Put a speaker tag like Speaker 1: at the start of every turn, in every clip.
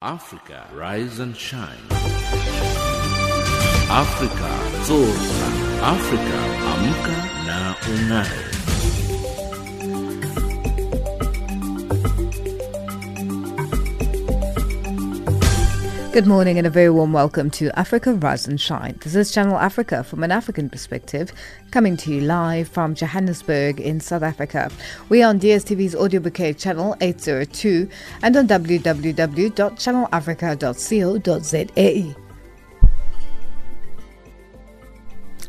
Speaker 1: Africa, rise and shine. Africa, zorka. Africa, amka na ung'are.
Speaker 2: Good morning and a very warm welcome to Africa Rise and Shine. This is Channel Africa from an African perspective, coming to you live from Johannesburg in South Africa. We are on DSTV's audio bouquet channel 802 and on www.channelafrica.co.za.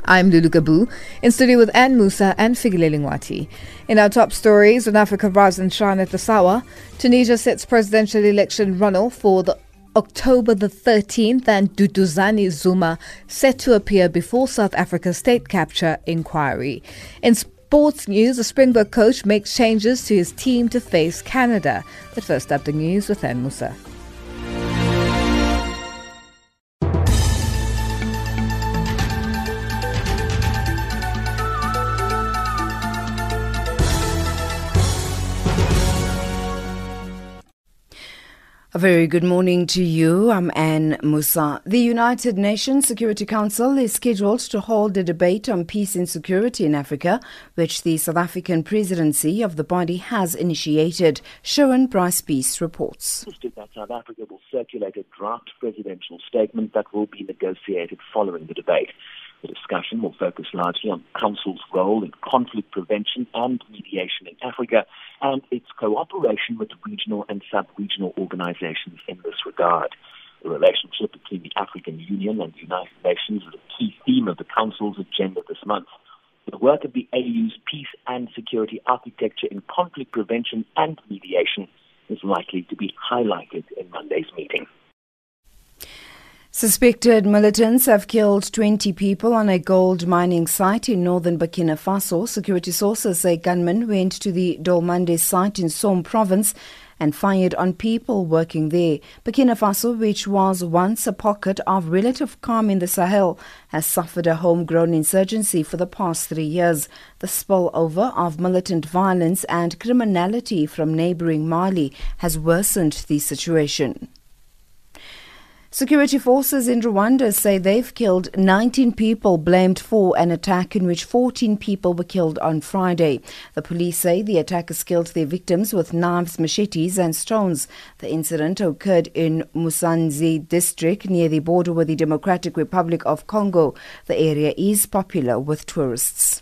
Speaker 2: I'm Lulu Gabu, in studio with Anne Musa and Figile Lingwati. In our top stories on Africa Rise and Shine at the Sawa, Tunisia sets presidential election runoff for the October the 13th and Duduzane Zuma set to appear before South Africa's state capture inquiry. In sports news, the Springbok coach makes changes to his team to face Canada. But first up, the news with Anne Musa.
Speaker 3: A very good morning to you. I'm Anne Musa. The United Nations Security Council is scheduled to hold a debate on peace and security in Africa, which the South African presidency of the body has initiated. Sharon Bryce Peace reports.
Speaker 4: that South Africa will circulate a draft presidential statement that will be negotiated following the debate. The discussion will focus largely on the Council's role in conflict prevention and mediation in Africa and its cooperation with regional and sub-regional organizations in this regard. The relationship between the African Union and the United Nations is a key theme of the Council's agenda this month. The work of the AU's peace and security architecture in conflict prevention and mediation is likely to be highlighted in Monday's meeting.
Speaker 3: Suspected militants have killed 20 people on a gold mining site in northern Burkina Faso. Security sources say gunmen went to the Dolmane site in Soum province and fired on people working there. Burkina Faso, which was once a pocket of relative calm in the Sahel, has suffered a homegrown insurgency for the past three years. The spillover of militant violence and criminality from neighboring Mali has worsened the situation. Security forces in Rwanda say they've killed 19 people blamed for an attack in which 14 people were killed on Friday. The police say the attackers killed their victims with knives, machetes, and stones. The incident occurred in Musanze district near the border with the Democratic Republic of Congo. The area is popular with tourists.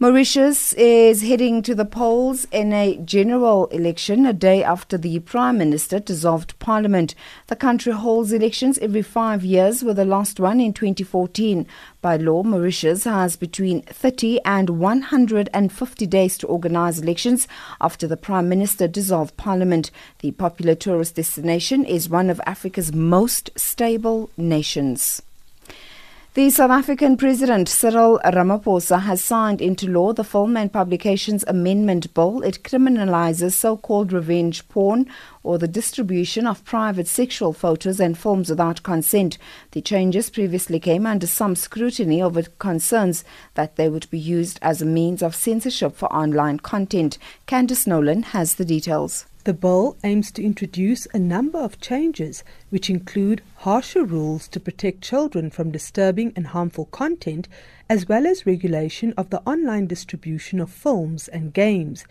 Speaker 3: Mauritius is heading to the polls in a general election a day after the Prime Minister dissolved Parliament. The country holds elections every five years, with the last one in 2014. By law, Mauritius has between 30 and 150 days to organize elections after the Prime Minister dissolved Parliament. The popular tourist destination is one of Africa's most stable nations. The South African President Cyril Ramaphosa has signed into law the Film and Publications Amendment Bill. It criminalizes so called revenge porn or the distribution of private sexual photos and films without consent. The changes previously came under some scrutiny over concerns that they would be used as a means of censorship for online content. Candice Nolan has the details.
Speaker 5: The bill aims to introduce a number of changes, which include harsher rules to protect children from disturbing and harmful content, as well as regulation of the online distribution of films and games.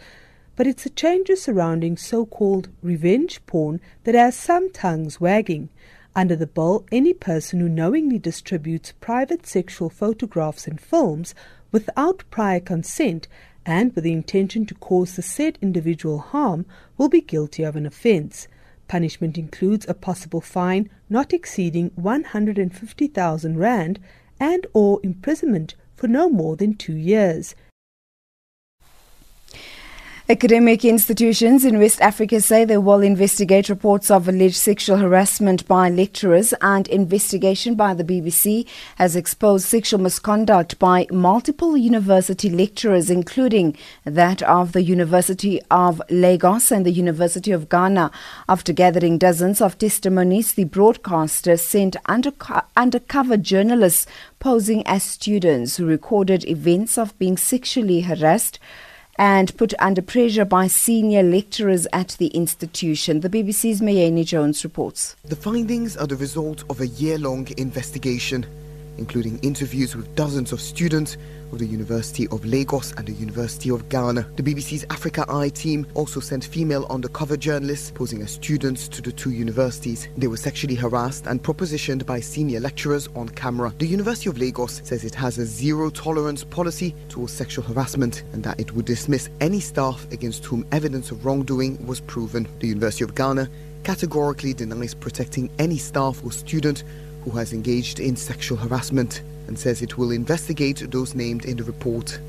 Speaker 5: But it's the changes surrounding so called revenge porn that has some tongues wagging. Under the bill, any person who knowingly distributes private sexual photographs and films without prior consent and with the intention to cause the said individual harm will be guilty of an offence. Punishment includes a possible fine not exceeding 150,000 rand and or imprisonment for no more than 2 years.
Speaker 3: Academic institutions in West Africa say they will investigate reports of alleged sexual harassment by lecturers and investigation by the BBC has exposed sexual misconduct by multiple university lecturers including that of the University of Lagos and the University of Ghana. After gathering dozens of testimonies, the broadcaster sent underco- undercover journalists posing as students who recorded events of being sexually harassed and put under pressure by senior lecturers at the institution. The BBC's Mayeni Jones reports.
Speaker 6: The findings are the result of a year long investigation, including interviews with dozens of students of the University of Lagos and the University of Ghana. The BBC's Africa Eye team also sent female undercover journalists posing as students to the two universities. They were sexually harassed and propositioned by senior lecturers on camera. The University of Lagos says it has a zero tolerance policy towards sexual harassment and that it would dismiss any staff against whom evidence of wrongdoing was proven. The University of Ghana categorically denies protecting any staff or student who has engaged in sexual harassment and says it will investigate those named in the report.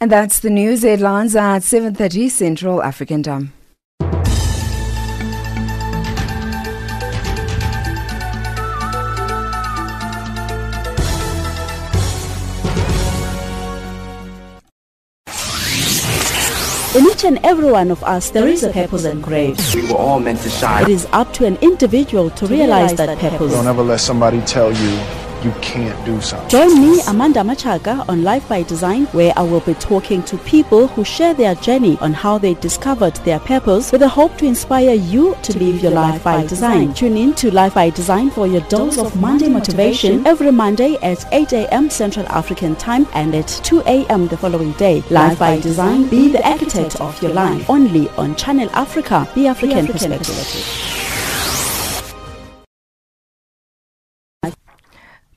Speaker 3: And that's the news headlines at 7:30 Central African Time.
Speaker 7: In each and every one of us, there is a purpose engraved.
Speaker 8: We were all meant to shine.
Speaker 7: It is up to an individual to realize that purpose.
Speaker 9: Don't ever let somebody tell you you can't do something.
Speaker 7: Join me, Amanda Machaga, on Life by Design, where I will be talking to people who share their journey on how they discovered their purpose with the hope to inspire you to, live your life by design. Tune in to Life by Design for your dose of Monday motivation every Monday at 8 a.m. Central African Time and at 2 a.m. the following day. Life by Design, be the architect of your life. Only on Channel Africa, the African, perspective.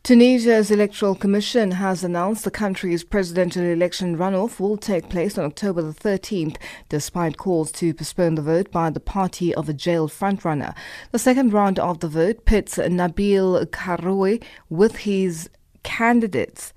Speaker 2: Tunisia's Electoral Commission has announced the country's presidential election runoff will take place on October the 13th, despite calls to postpone the vote by the party of a jailed frontrunner. The second round of the vote pits Nabil Karoui with his candidates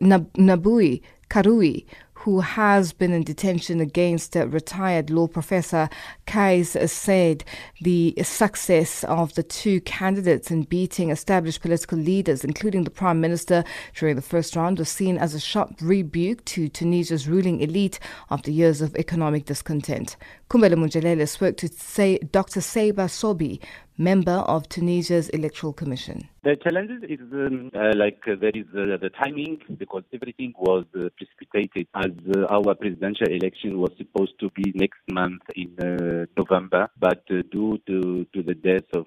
Speaker 2: Nab- Nabui Karoui, who has been in detention against retired law professor Kais Saied the success of the two candidates in beating established political leaders, including the Prime Minister, during the first round was seen as a sharp rebuke to Tunisia's ruling elite after years of economic discontent. Kumbele Munjelele spoke to say Dr. Seba Sobi, member of Tunisia's Electoral Commission.
Speaker 10: The challenges is um, uh, like uh, there is uh, the timing because everything was uh, precipitated as uh, our presidential election was supposed to be next month in uh, November, but due to, to the death of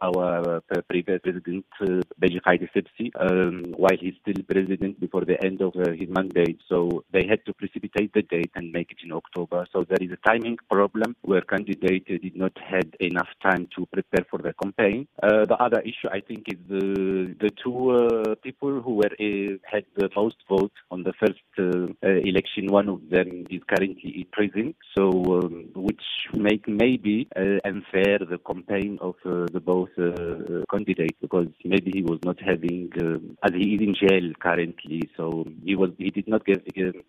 Speaker 10: our previous president uh, Beji Caid Essebsi, um, while he's still president before the end of his mandate, so they had to precipitate the date and make it in October. So there is a timing problem where candidates did not have enough time to prepare for the campaign. the other issue I think is the the two uh, people who were uh, had the most votes on the first uh, election. One of them is currently in prison, so um, which make maybe unfair the campaign of the both candidates because maybe he was not having as he is in jail currently, so he was he did not get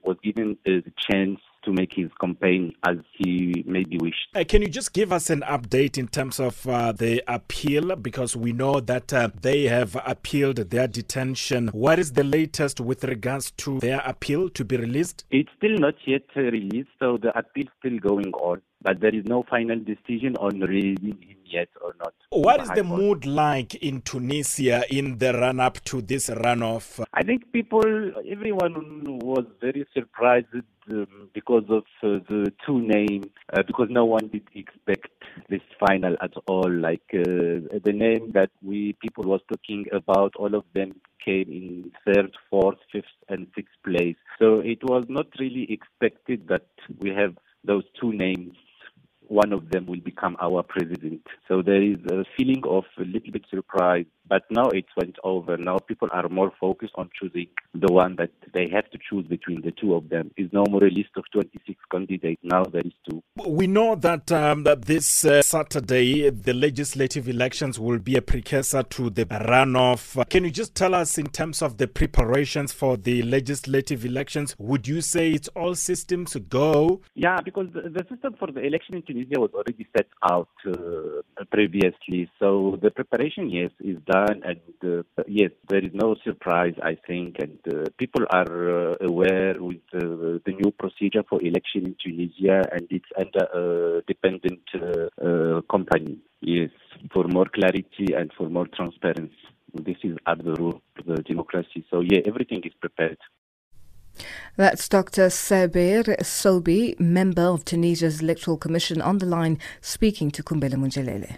Speaker 10: was given the chance to make his campaign as he maybe wished.
Speaker 11: Uh, can you just give us an update in terms of uh, the appeal? Because we know that uh, they have appealed their detention. What is the latest with regards to their appeal to be released?
Speaker 10: It's still not yet released, so the appeal is still going on but there is no final decision on releasing him yet or not.
Speaker 11: What is the mood like in Tunisia in the run up to this runoff?
Speaker 10: I think people, everyone was very surprised um, because of uh, the two names, uh, because no one did expect this final at all. Like uh, the name that we people was talking about, all of them came in third, fourth, fifth, and sixth place. So it was not really expected that we have those two names one of them will become our president. So there is a feeling of a little bit surprise, but now it went over. Now people are more focused on choosing the one that they have to choose between the two of them. Is no more a list of 26 candidates. Now there is two.
Speaker 11: We know that, um, that this uh, Saturday the legislative elections will be a precursor to the runoff. Can you just tell us in terms of the preparations for the legislative elections? Would you say it's all systems go?
Speaker 10: Yeah, because the, the system for the election in Tunisia was already set out uh, previously. So the preparation, yes, is done, and uh, yes, there is no surprise, I think, and uh, people are uh, aware with uh, the new procedure for election in Tunisia, and it's under a dependent uh, company. Yes, for more clarity and for more transparency. This is at the root of the democracy. So yeah, everything is prepared.
Speaker 2: That's Dr. Sabir Sobi, member of Tunisia's Electoral Commission, on the line speaking to Kumbele Munjelele.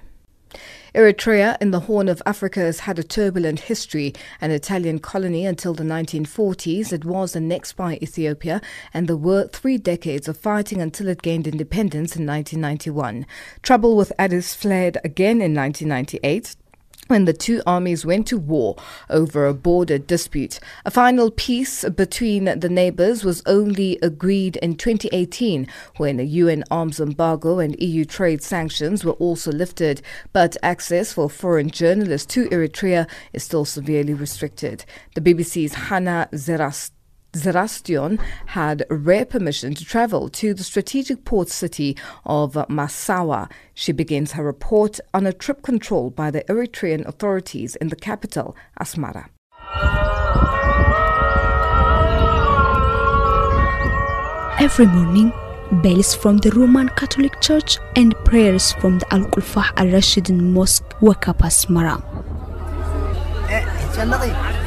Speaker 2: Eritrea in the Horn of Africa has had a turbulent history. An Italian colony until the 1940s, it was annexed by Ethiopia, and there were three decades of fighting until it gained independence in 1991. Trouble with Addis flared again in 1998 when the two armies went to war over a border dispute. A final peace between the neighbors was only agreed in 2018 when a UN arms embargo and EU trade sanctions were also lifted, but access for foreign journalists to Eritrea is still severely restricted. The BBC's Hannah Zerast Zerastion had rare permission to travel to the strategic port city of Massawa. She begins her report on a trip controlled by the Eritrean authorities in the capital, Asmara.
Speaker 8: Every morning, bells from the Roman Catholic Church and prayers from the Al Qulfah Al Rashidin Mosque wake up Asmara. Eh, eh,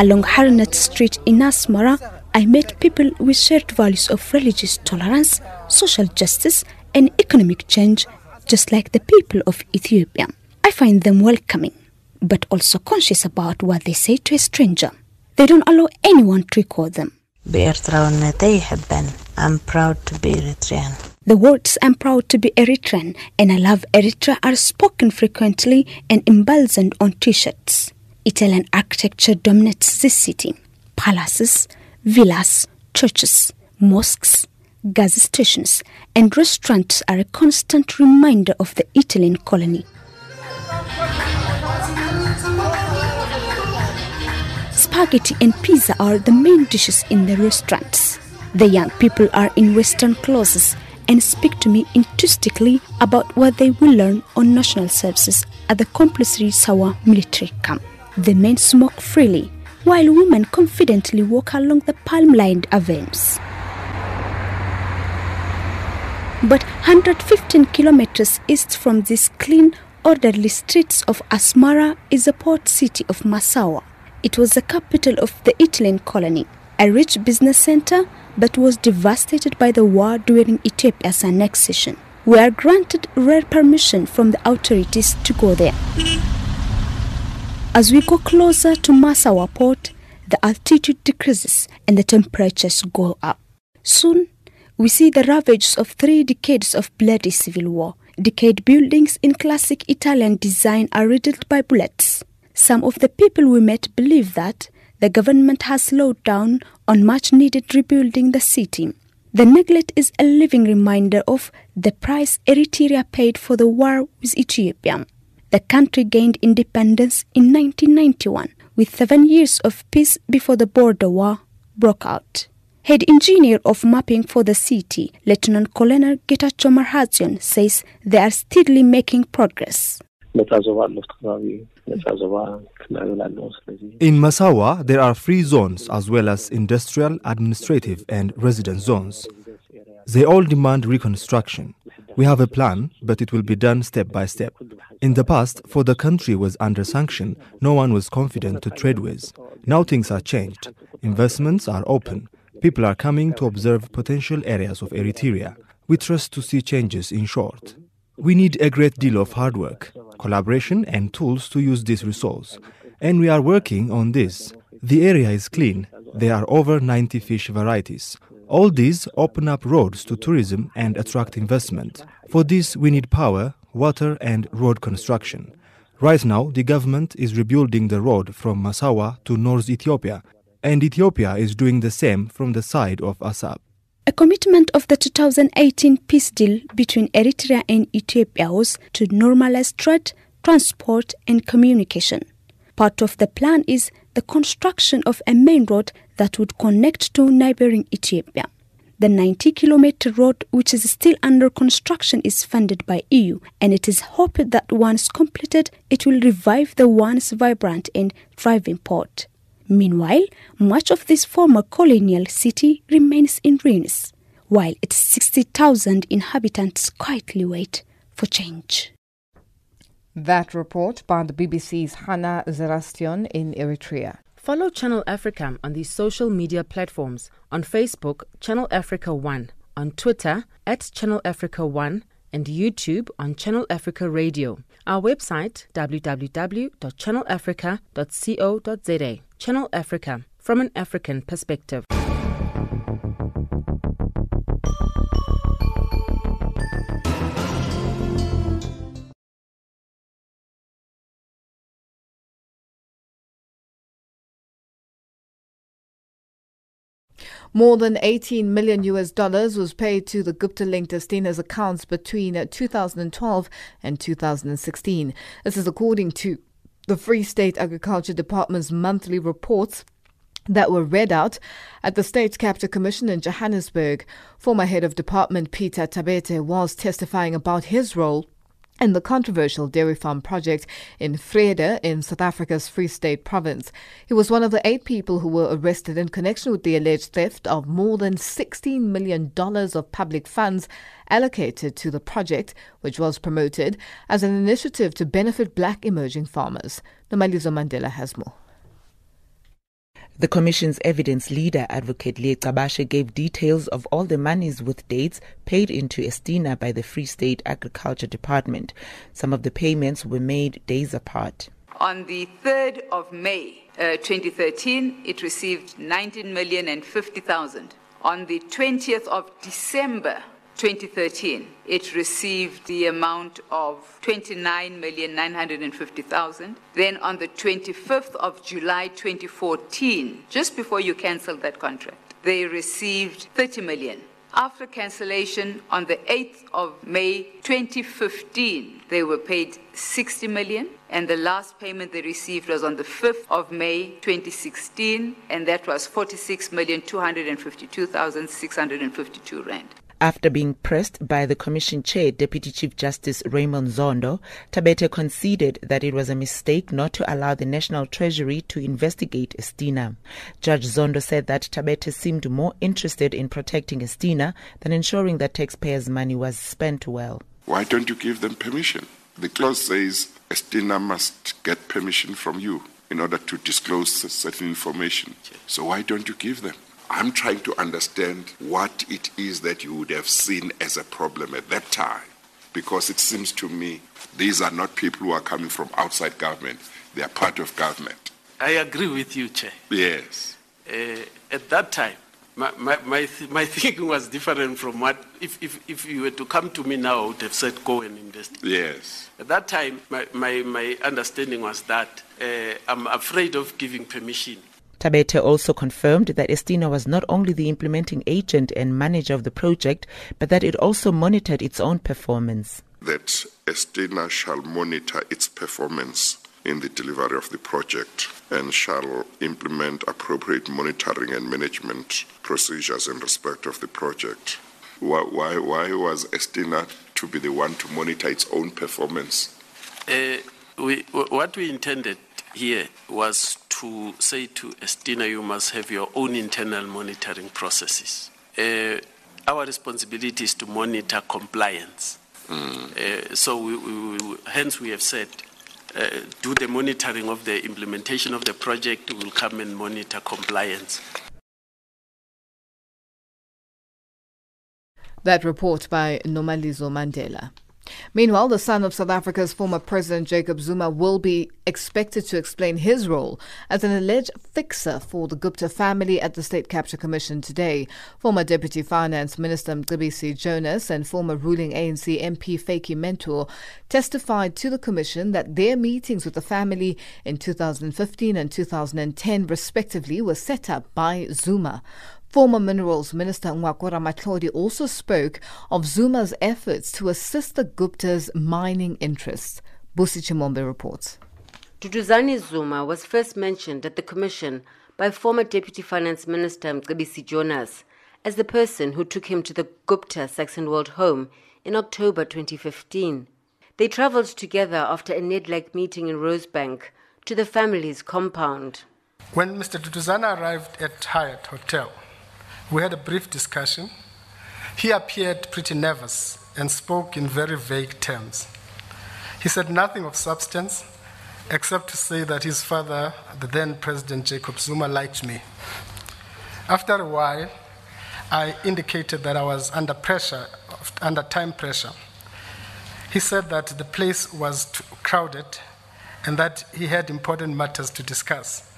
Speaker 8: Along Harnet Street in Asmara, I met people with shared values of religious tolerance, social justice, and economic change, just like the people of Ethiopia. I find them welcoming, but also conscious about what they say to a stranger. They don't allow anyone to record them.
Speaker 12: I'm proud to be Eritrean.
Speaker 8: The words I'm proud to be Eritrean and I love Eritrea are spoken frequently and emblazoned on t shirts. Italian architecture dominates this city. Palaces, villas, churches, mosques, gas stations, and restaurants are a constant reminder of the Italian colony. Spaghetti and pizza are the main dishes in the restaurants. The young people are in Western clothes and speak to me enthusiastically about what they will learn on national services at the compulsory Sawa military camp. The men smoke freely, while women confidently walk along the palm lined avenues. But 115 kilometers east from these clean, orderly streets of Asmara is the port city of Massawa. It was the capital of the Italian colony, a rich business center but was devastated by the war during Ethiopia's annexation. We are granted rare permission from the authorities to go there. As we go closer to Massawa port, the altitude decreases and the temperatures go up. Soon, we see the ravages of three decades of bloody civil war. Decayed buildings in classic Italian design are riddled by bullets. Some of the people we met believe that the government has slowed down on much needed rebuilding the city. The neglect is a living reminder of the price Eritrea paid for the war with Ethiopia. The country gained independence in 1991 with seven years of peace before the border war broke out. Head engineer of mapping for the city, Lieutenant Colonel Getachew Marhazian, says they are steadily making progress.
Speaker 13: In Massawa, there are free zones as well as industrial, administrative, and residence zones. They all demand reconstruction. We have a plan, but it will be done step by step. In the past, for the country was under sanction, no one was confident to trade with. Now things are changed. Investments are open. People are coming to observe potential areas of Eritrea. We trust to see changes in short. We need a great deal of hard work, collaboration, and tools to use this resource. And we are working on this. The area is clean. There are over 90 fish varieties. All these open up roads to tourism and attract investment. For this, we need power, water, and road construction. Right now, the government is rebuilding the road from Massawa to North Ethiopia, and Ethiopia is doing the same from the side of Assab.
Speaker 8: A commitment of the 2018 peace deal between Eritrea and Ethiopia was to normalize trade, transport, and communication. Part of the plan is the construction of a main road that would connect to neighboring Ethiopia. The 90 kilometer road, which is still under construction, is funded by EU, and it is hoped that once completed, it will revive the once vibrant and thriving port. Meanwhile, much of this former colonial city remains in ruins, while its 60,000 inhabitants quietly wait for change.
Speaker 2: That report by the BBC's Hannah Zerastion in Eritrea.
Speaker 14: Follow Channel Africa on these social media platforms on Facebook, Channel Africa 1, on Twitter, at Channel Africa 1, and YouTube on Channel Africa Radio. Our website, www.channelafrica.co.za. Channel Africa, from an African perspective.
Speaker 2: More than 18 million US dollars was paid to the Gupta linked Estina's accounts between 2012 and 2016. This is according to the Free State Agriculture Department's monthly reports that were read out at the State Capture Commission in Johannesburg. Former head of department Peter Thabethe was testifying about his role in the controversial dairy farm project in Vrede in South Africa's Free State province. He was one of the eight people who were arrested in connection with the alleged theft of more than $16 million of public funds allocated to the project, which was promoted as an initiative to benefit black emerging farmers. Nomalizo Mandela has more.
Speaker 15: The Commission's evidence leader, Advocate Lee gave details of all the monies with dates paid into Estina by the Free State Agriculture Department. Some of the payments were made days apart.
Speaker 16: On the 3rd of May uh, 2013, it received 19 million and 50,000. On the 20th of December 2013, it received the amount of 29,950,000. Then on the 25th of July 2014, just before you canceled that contract, they received 30 million. After cancellation on the 8th of May 2015, they were paid 60 million, and the last payment they received was on the 5th of May 2016, and that was 46,252,652 rand.
Speaker 15: After being pressed by the Commission Chair, Deputy Chief Justice Raymond Zondo, Thabethe conceded that it was a mistake not to allow the National Treasury to investigate Estina. Judge Zondo said that Thabethe seemed more interested in protecting Estina than ensuring that taxpayers' money was spent well.
Speaker 17: Why don't you give them permission? The clause says Estina must get permission from you in order to disclose certain information. So why don't you give them? I'm trying to understand what it is that you would have seen as a problem at that time. Because it seems to me these are not people who are coming from outside government, they are part of government.
Speaker 18: I agree with you, Chair.
Speaker 17: Yes.
Speaker 18: Uh, at that time, my, my, my, th- my, thinking was different from what, if, if, if you were to come to me now, I would have said, go and investigate.
Speaker 17: Yes.
Speaker 18: At that time, my, my, my understanding was that uh, I'm afraid of giving permission
Speaker 15: Thabethe also confirmed that Estina was not only the implementing agent and manager of the project, but that it also monitored its own performance.
Speaker 17: That Estina shall monitor its performance in the delivery of the project and shall implement appropriate monitoring and management procedures in respect of the project. Why, why, why was Estina to be the one to monitor its own performance?
Speaker 18: Uh, we, what we intended here was to say to Estina, you must have your own internal monitoring processes. Uh, our responsibility is to monitor compliance. Mm. Uh, so, we, we, we, hence, we have said, uh, do the monitoring of the implementation of the project, we will come and monitor compliance.
Speaker 2: That report by Nomalizo Mandela. Meanwhile, the son of South Africa's former President Jacob Zuma will be expected to explain his role as an alleged fixer for the Gupta family at the State Capture Commission today. Former Deputy Finance Minister Mcebisi Jonas and former ruling ANC MP Vytjie Mentor testified to the Commission that their meetings with the family in 2015 and 2010, respectively, were set up by Zuma. Former Minerals Minister Ngoako Ramatlhodi also spoke of Zuma's efforts to assist the Gupta's mining interests. Busi Chimombe reports.
Speaker 19: Duduzane Zuma was first mentioned at the commission by former Deputy Finance Minister Mcebisi Jonas as the person who took him to the Gupta Saxonwold home in October 2015. They travelled together after a Nedlac meeting in Rosebank to the family's compound.
Speaker 20: When Mr. Duduzane arrived at Hyatt Hotel, we had a brief discussion. He appeared pretty nervous and spoke in very vague terms. He said nothing of substance except to say that his father, the then President Jacob Zuma, liked me. After a while, I indicated that I was under pressure, under time pressure. He said that the place was crowded and that he had important matters to discuss,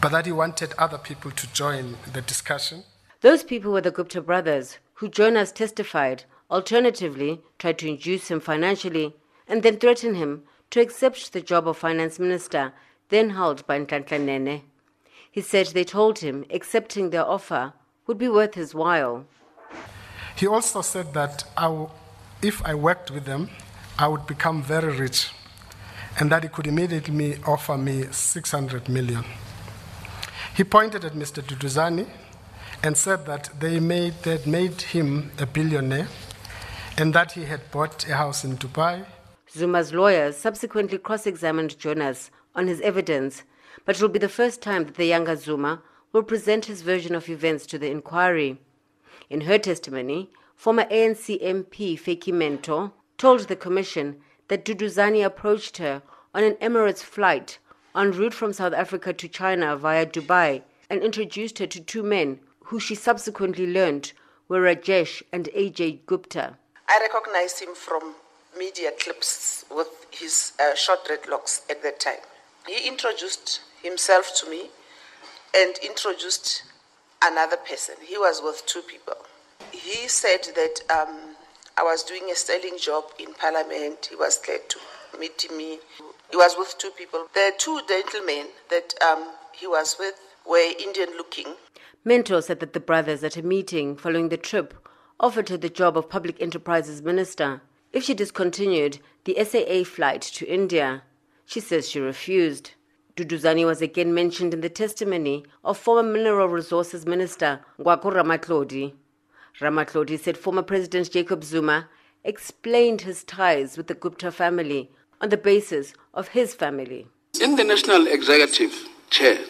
Speaker 20: but that he wanted other people to join the discussion.
Speaker 19: Those people were the Gupta brothers, who Jonas testified, alternatively, tried to induce him financially and then threaten him to accept the job of finance minister, then held by Nhlanhla Nene. He said they told him accepting their offer would be worth his while.
Speaker 20: He also said that if I worked with them, I would become very rich and that he could immediately offer me 600 million. He pointed at Mr. Duduzane and said that they made, they had made him a billionaire and that he had bought a house in Dubai.
Speaker 19: Zuma's lawyers subsequently cross examined Jonas on his evidence, but it will be the first time that the younger Zuma will present his version of events to the inquiry. In her testimony, former ANC MP Vytjie Mentor told the commission that Duduzane approached her on an Emirates flight en route from South Africa to China via Dubai and introduced her to two men who she subsequently learned were Rajesh and AJ Gupta.
Speaker 21: I recognized him from media clips with his uh, short dreadlocks at that time. He introduced himself to me and introduced another person. He was with two people. He said that um, I was doing a sterling job in Parliament. He was glad to meet me. He was with two people. The two gentlemen that um, he was with were Indian looking.
Speaker 19: Mentor said that the brothers at a meeting following the trip offered her the job of Public Enterprises Minister if she discontinued the SAA flight to India. She says she refused. Duduzane was again mentioned in the testimony of former Mineral Resources Minister Ngoako Ramatlhodi. Ramatlhodi said former President Jacob Zuma explained his ties with the Gupta family on the basis of his family.
Speaker 22: In the National Executive Chair,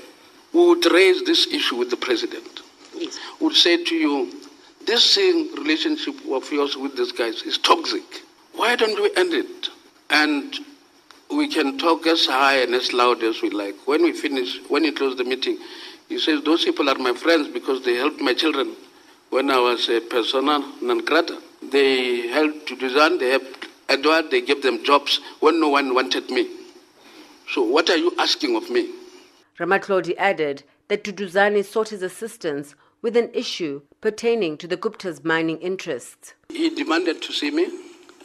Speaker 22: we would raise this issue with the President. Yes. Would say to you, this relationship of yours with these guys is toxic. Why don't we end it? And we can talk as high and as loud as we like. When we finish, when he closed the meeting, he says, Those people are my friends because they helped my children when I was a persona non grata. They helped to design, they helped Edward, they gave them jobs when no one wanted me. So what are you asking of me?
Speaker 19: Ramatlhodi added that Duduzane sought his assistance with an issue pertaining to the Gupta's mining interests.
Speaker 22: He demanded to see me,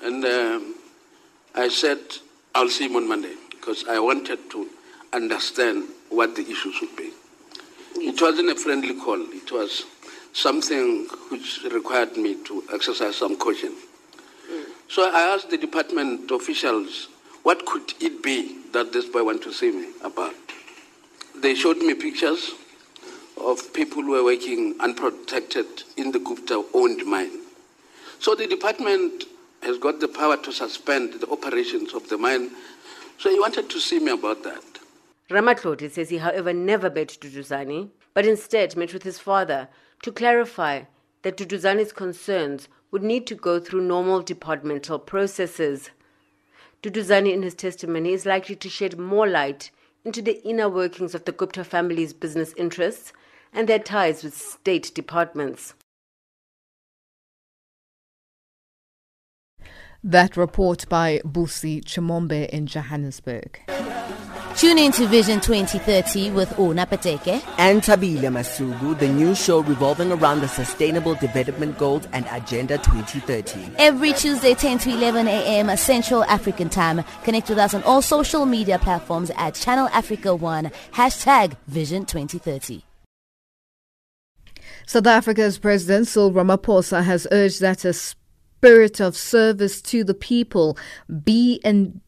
Speaker 22: and um, I said, I'll see him on Monday because I wanted to understand what the issues would be. It wasn't a friendly call, it was something which required me to exercise some caution. So I asked the department officials, what could it be that this boy wanted to see me about? They showed me pictures of people who were working unprotected in the Gupta-owned mine. So the department has got the power to suspend the operations of the mine. So he wanted to see me about that.
Speaker 19: Ramatlhodi says he, however, never met Duduzane, but instead met with his father to clarify that Duduzane's concerns would need to go through normal departmental processes. Duduzane, in his testimony, is likely to shed more light into the inner workings of the Gupta family's business interests and their ties with state departments.
Speaker 2: That report by Busi Chimombe in Johannesburg.
Speaker 23: Tune in to Vision 2030 with Una Pateke
Speaker 24: and Tabile Masugu, the new show revolving around the Sustainable Development Goals and Agenda 2030.
Speaker 23: Every Tuesday, 10 to 11 a.m. Central African Time. Connect with us on all social media platforms at Channel Africa One, hashtag Vision 2030.
Speaker 2: South Africa's President Cyril Ramaphosa has urged that a spirit of service to the people be en-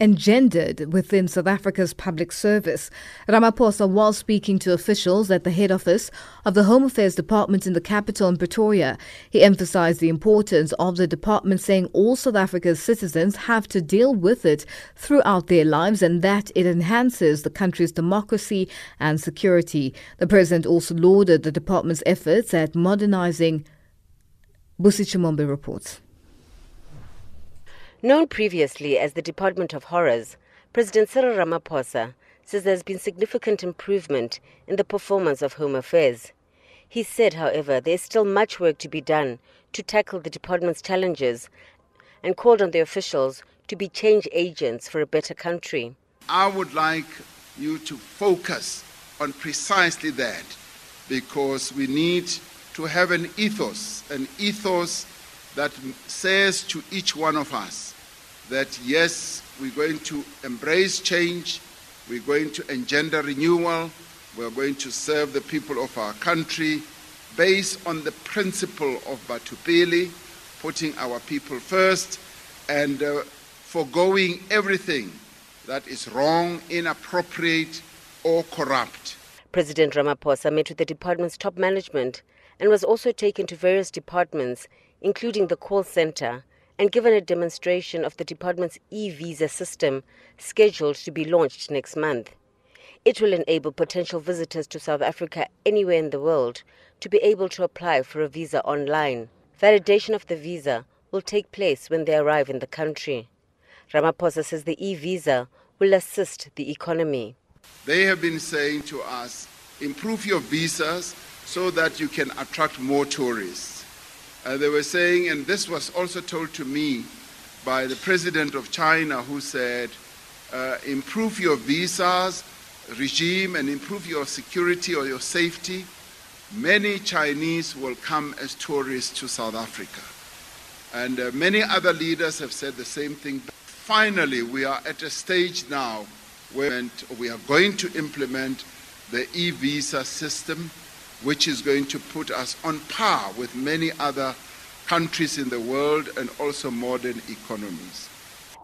Speaker 2: engendered within South Africa's public service. Ramaphosa was speaking to officials at the head office of the Home Affairs Department in the capital in Pretoria. He emphasized the importance of the department, saying all South Africa's citizens have to deal with it throughout their lives and that it enhances the country's democracy and security. The president also lauded the department's efforts at modernizing Busi Chimombe reports.
Speaker 19: Known previously as the Department of Horrors, President Cyril Ramaphosa says there's been significant improvement in the performance of Home Affairs. He said, however, there is still much work to be done to tackle the department's challenges and called on the officials to be change agents for a better country.
Speaker 25: I would like you to focus on precisely that because we need to have an ethos, an ethos that says to each one of us that yes, we're going to embrace change, we're going to engender renewal, we're going to serve the people of our country based on the principle of Batho Pele, putting our people first and uh, foregoing everything that is wrong, inappropriate, or corrupt.
Speaker 19: President Ramaphosa met with the department's top management and was also taken to various departments, including the call center, and given a demonstration of the department's e visa system scheduled to be launched next month. It will enable potential visitors to South Africa anywhere in the world to be able to apply for a visa online. Validation of the visa will take place when they arrive in the country. Ramaphosa says the e visa will assist the economy.
Speaker 25: They have been saying to us, improve your visas so that you can attract more tourists. Uh, they were saying, and this was also told to me by the president of China, who said, uh, improve your visas regime and improve your security or your safety. Many Chinese will come as tourists to South Africa. And uh, many other leaders have said the same thing. But Finally, we are at a stage now where we are going to implement the e visa system which is going to put us on par with many other countries in the world and also modern economies.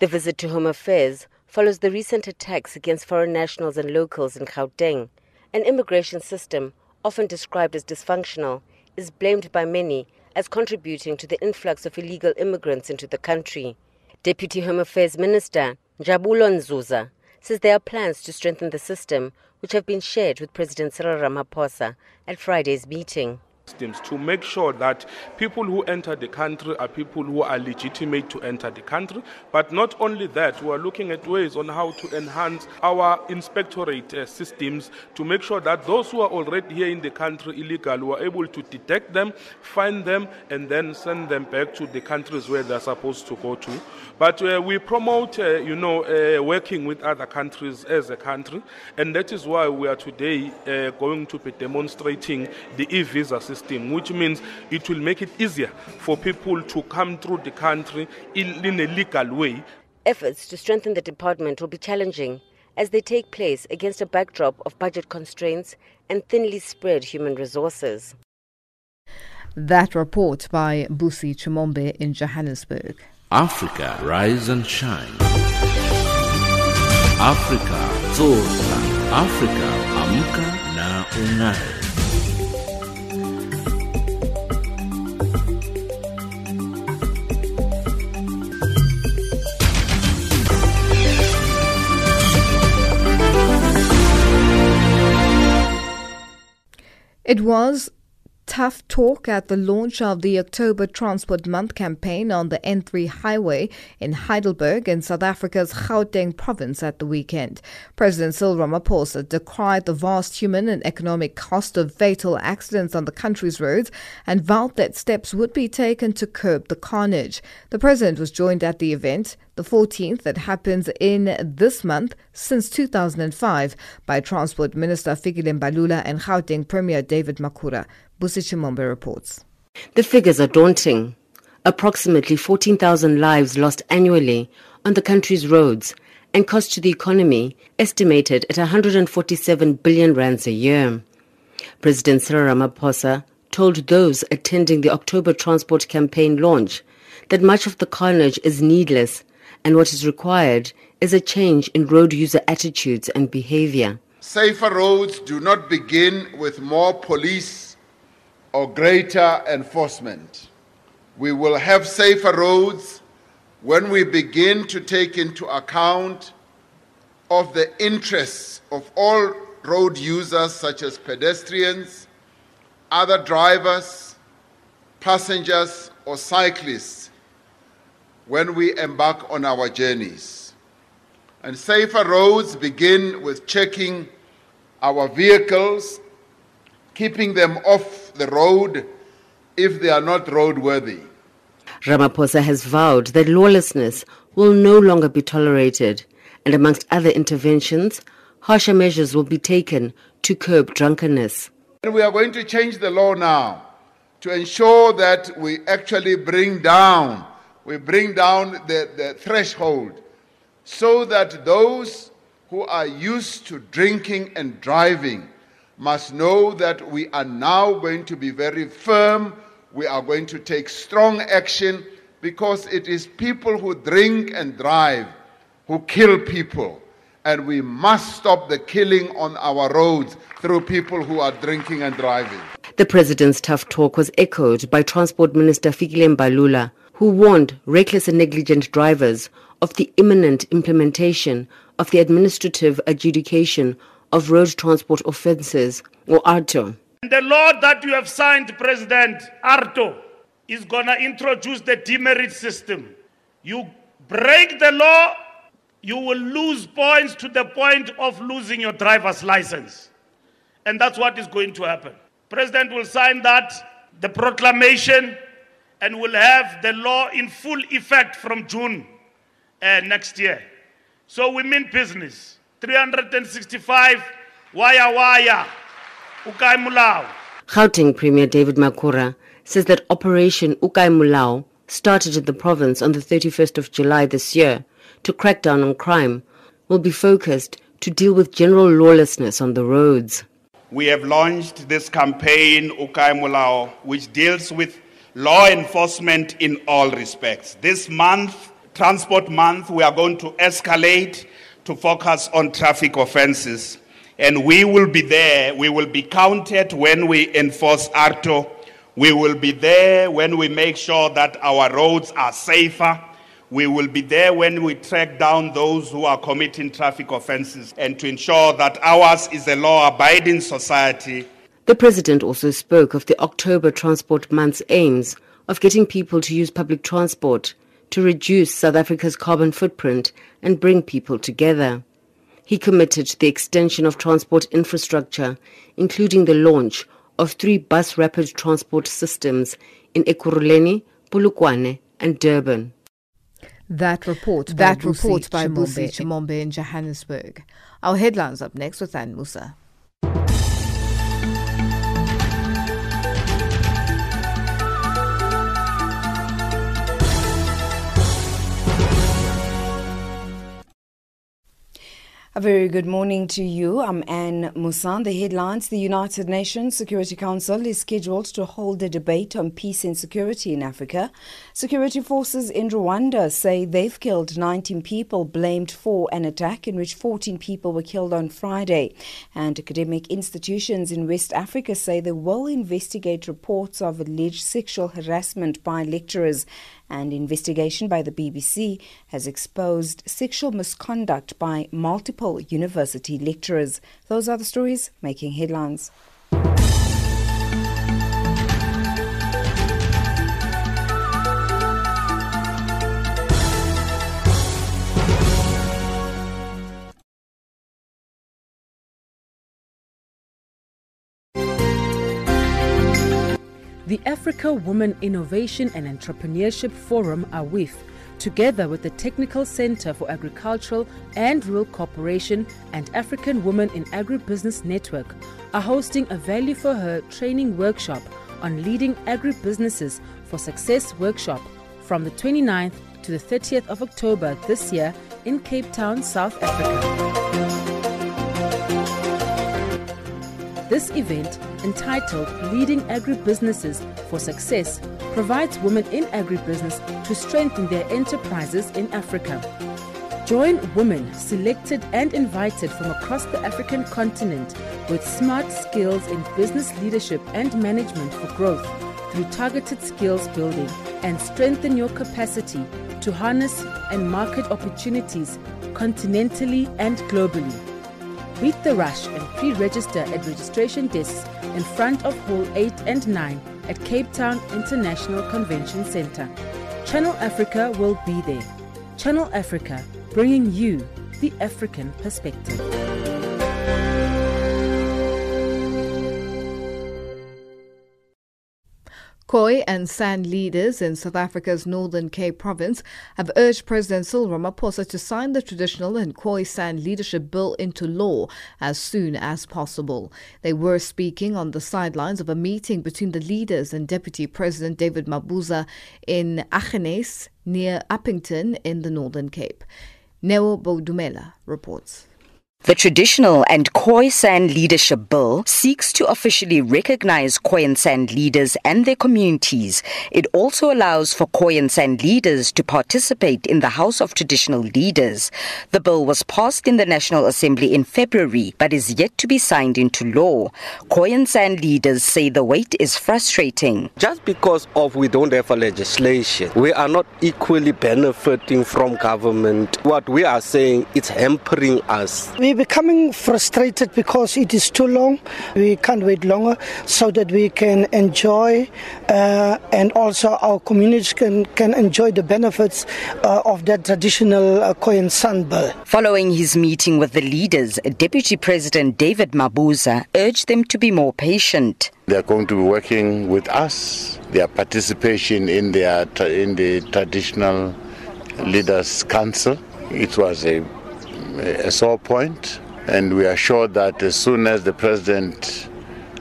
Speaker 19: The visit to Home Affairs follows the recent attacks against foreign nationals and locals in Gauteng. An immigration system, often described as dysfunctional, is blamed by many as contributing to the influx of illegal immigrants into the country. Deputy Home Affairs Minister Njabulo Nzuza says there are plans to strengthen the system which have been shared with President Cyril Ramaphosa at Friday's meeting
Speaker 26: to make sure that people who enter the country are people who are legitimate to enter the country. But not only that, we are looking at ways on how to enhance our inspectorate uh, systems to make sure that those who are already here in the country illegal, we are able to detect them, find them, and then send them back to the countries where they're supposed to go to. But uh, we promote, uh, you know, uh, working with other countries as a country, and that is why we are today uh, going to be demonstrating the e-visa system system, which means it will make it easier for people to come through the country in, in a legal way.
Speaker 19: Efforts to strengthen the department will be challenging as they take place against a backdrop of budget constraints and thinly spread human resources.
Speaker 2: That report by Busi Chimombe in Johannesburg.
Speaker 27: Africa, rise and shine. Africa, zorka. Africa, amka na unai.
Speaker 2: It was tough talk at the launch of the October Transport Month campaign on the N3 highway in Heidelberg in South Africa's Gauteng province at the weekend. President Cyril Ramaphosa decried the vast human and economic cost of fatal accidents on the country's roads and vowed that steps would be taken to curb the carnage. The president was joined at the event the 14th that happens in this month since 2005 by Transport Minister Fikile Mbalula and Gauteng Premier David Makhura. Busi Chimombe reports.
Speaker 19: The figures are daunting. Approximately 14,000 lives lost annually on the country's roads and cost to the economy estimated at 147 billion rands a year. President Cyril Ramaphosa told those attending the October Transport Campaign launch that much of the carnage is needless and what is required is a change in road user attitudes and behavior.
Speaker 25: Safer roads do not begin with more police or greater enforcement. We will have safer roads when we begin to take into account of the interests of all road users such as pedestrians, other drivers, passengers or cyclists when we embark on our journeys. And safer roads begin with checking our vehicles, keeping them off the road if they are not roadworthy.
Speaker 19: Ramaphosa has vowed that lawlessness will no longer be tolerated, and amongst other interventions, harsher measures will be taken to curb drunkenness.
Speaker 25: And we are going to change the law now to ensure that we actually bring down, we bring down the, the threshold so that those who are used to drinking and driving must know that we are now going to be very firm. We are going to take strong action because it is people who drink and drive who kill people. And we must stop the killing on our roads through people who are drinking and driving.
Speaker 19: The president's tough talk was echoed by Transport Minister Fikile Mbalula, who warned reckless and negligent drivers of the imminent implementation of the administrative adjudication of road transport offences, or AARTO.
Speaker 28: The law that you have signed, President AARTO, is going to introduce the demerit system. You break the law, you will lose points to the point of losing your driver's license. And that's what is going to happen. President will sign that, the proclamation, and will have the law in full effect from June uh, next year. So we mean business. 365 wire wire. O Kae Molao.
Speaker 19: Gauteng Premier David Makhura says that Operation O Kae Molao started in the province on the 31st of July this year to crack down on crime will be focused to deal with general lawlessness on the roads.
Speaker 29: We have launched this campaign O Kae Molao which deals with law enforcement in all respects. This month Transport Month, we are going to escalate to focus on traffic offenses. And we will be there, we will be counted when we enforce AARTO. We will be there when we make sure that our roads are safer. We will be there when we track down those who are committing traffic offenses and to ensure that ours is a law abiding society.
Speaker 19: The president also spoke of the October Transport Month's aims of getting people to use public transport to reduce South Africa's carbon footprint and bring people together. He committed to the extension of transport infrastructure, including the launch of three bus rapid transport systems in Ekurhuleni, Polokwane, and Durban.
Speaker 2: That report by that report by Busi Chimombe in Johannesburg. Our headlines up next with Ann Musa.
Speaker 30: A very good morning to you. I'm Anne Musan. The headlines The United Nations Security Council is scheduled to hold a debate on peace and security in Africa. Security forces in Rwanda say they've killed 19 people blamed for an attack in which 14 people were killed on Friday. And academic institutions in West Africa say they will investigate reports of alleged sexual harassment by lecturers and investigation by the BBC has exposed sexual misconduct by multiple university lecturers. Those are the stories making headlines.
Speaker 14: The Africa Women Innovation and Entrepreneurship Forum, AWIF, together with the Technical Center for Agricultural and Rural Cooperation and African Women in Agribusiness Network, are hosting a Value for Her training workshop on leading agribusinesses for success workshop from the 29th to the 30th of October this year in Cape Town, South Africa. This event, entitled Leading Agribusinesses for Success, provides women in agribusiness to strengthen their enterprises in Africa. Join women selected and invited from across the African continent with smart skills in business leadership and management for growth through targeted skills building and strengthen your capacity to harness and market opportunities continentally and globally. Beat the rush and pre register at registration desks in front of Hall 8 and 9 at Cape Town International Convention Centre. Channel Africa will be there. Channel Africa, bringing you the African perspective.
Speaker 2: Khoi and San leaders in South Africa's Northern Cape province have urged President Cyril Ramaphosa to sign the traditional and Khoi San leadership bill into law as soon as possible. They were speaking on the sidelines of a meeting between the leaders and Deputy President David Mabuza in Aggeneys near Upington in the Northern Cape. Neo Bodumela reports.
Speaker 31: The traditional and Khoisan Leadership Bill seeks to officially recognize Khoisan leaders and their communities. It also allows for Khoisan leaders to participate in the House of Traditional Leaders. The bill was passed in the National Assembly in February but is yet to be signed into law. Khoisan leaders say the wait is frustrating.
Speaker 32: Just because of we don't have a legislation, we are not equally benefiting from government. What we are saying, it's hampering us.
Speaker 33: We're becoming frustrated because it is too long. We can't wait longer so that we can enjoy uh, and also our communities can, can enjoy the benefits uh, of that traditional uh, Koyan San.
Speaker 31: Following his meeting with the leaders, Deputy President David Mabuza urged them to be more patient.
Speaker 34: They are going to be working with us. Their participation in, their, in the traditional leaders council. It was a a sore point, and we are sure that as soon as the president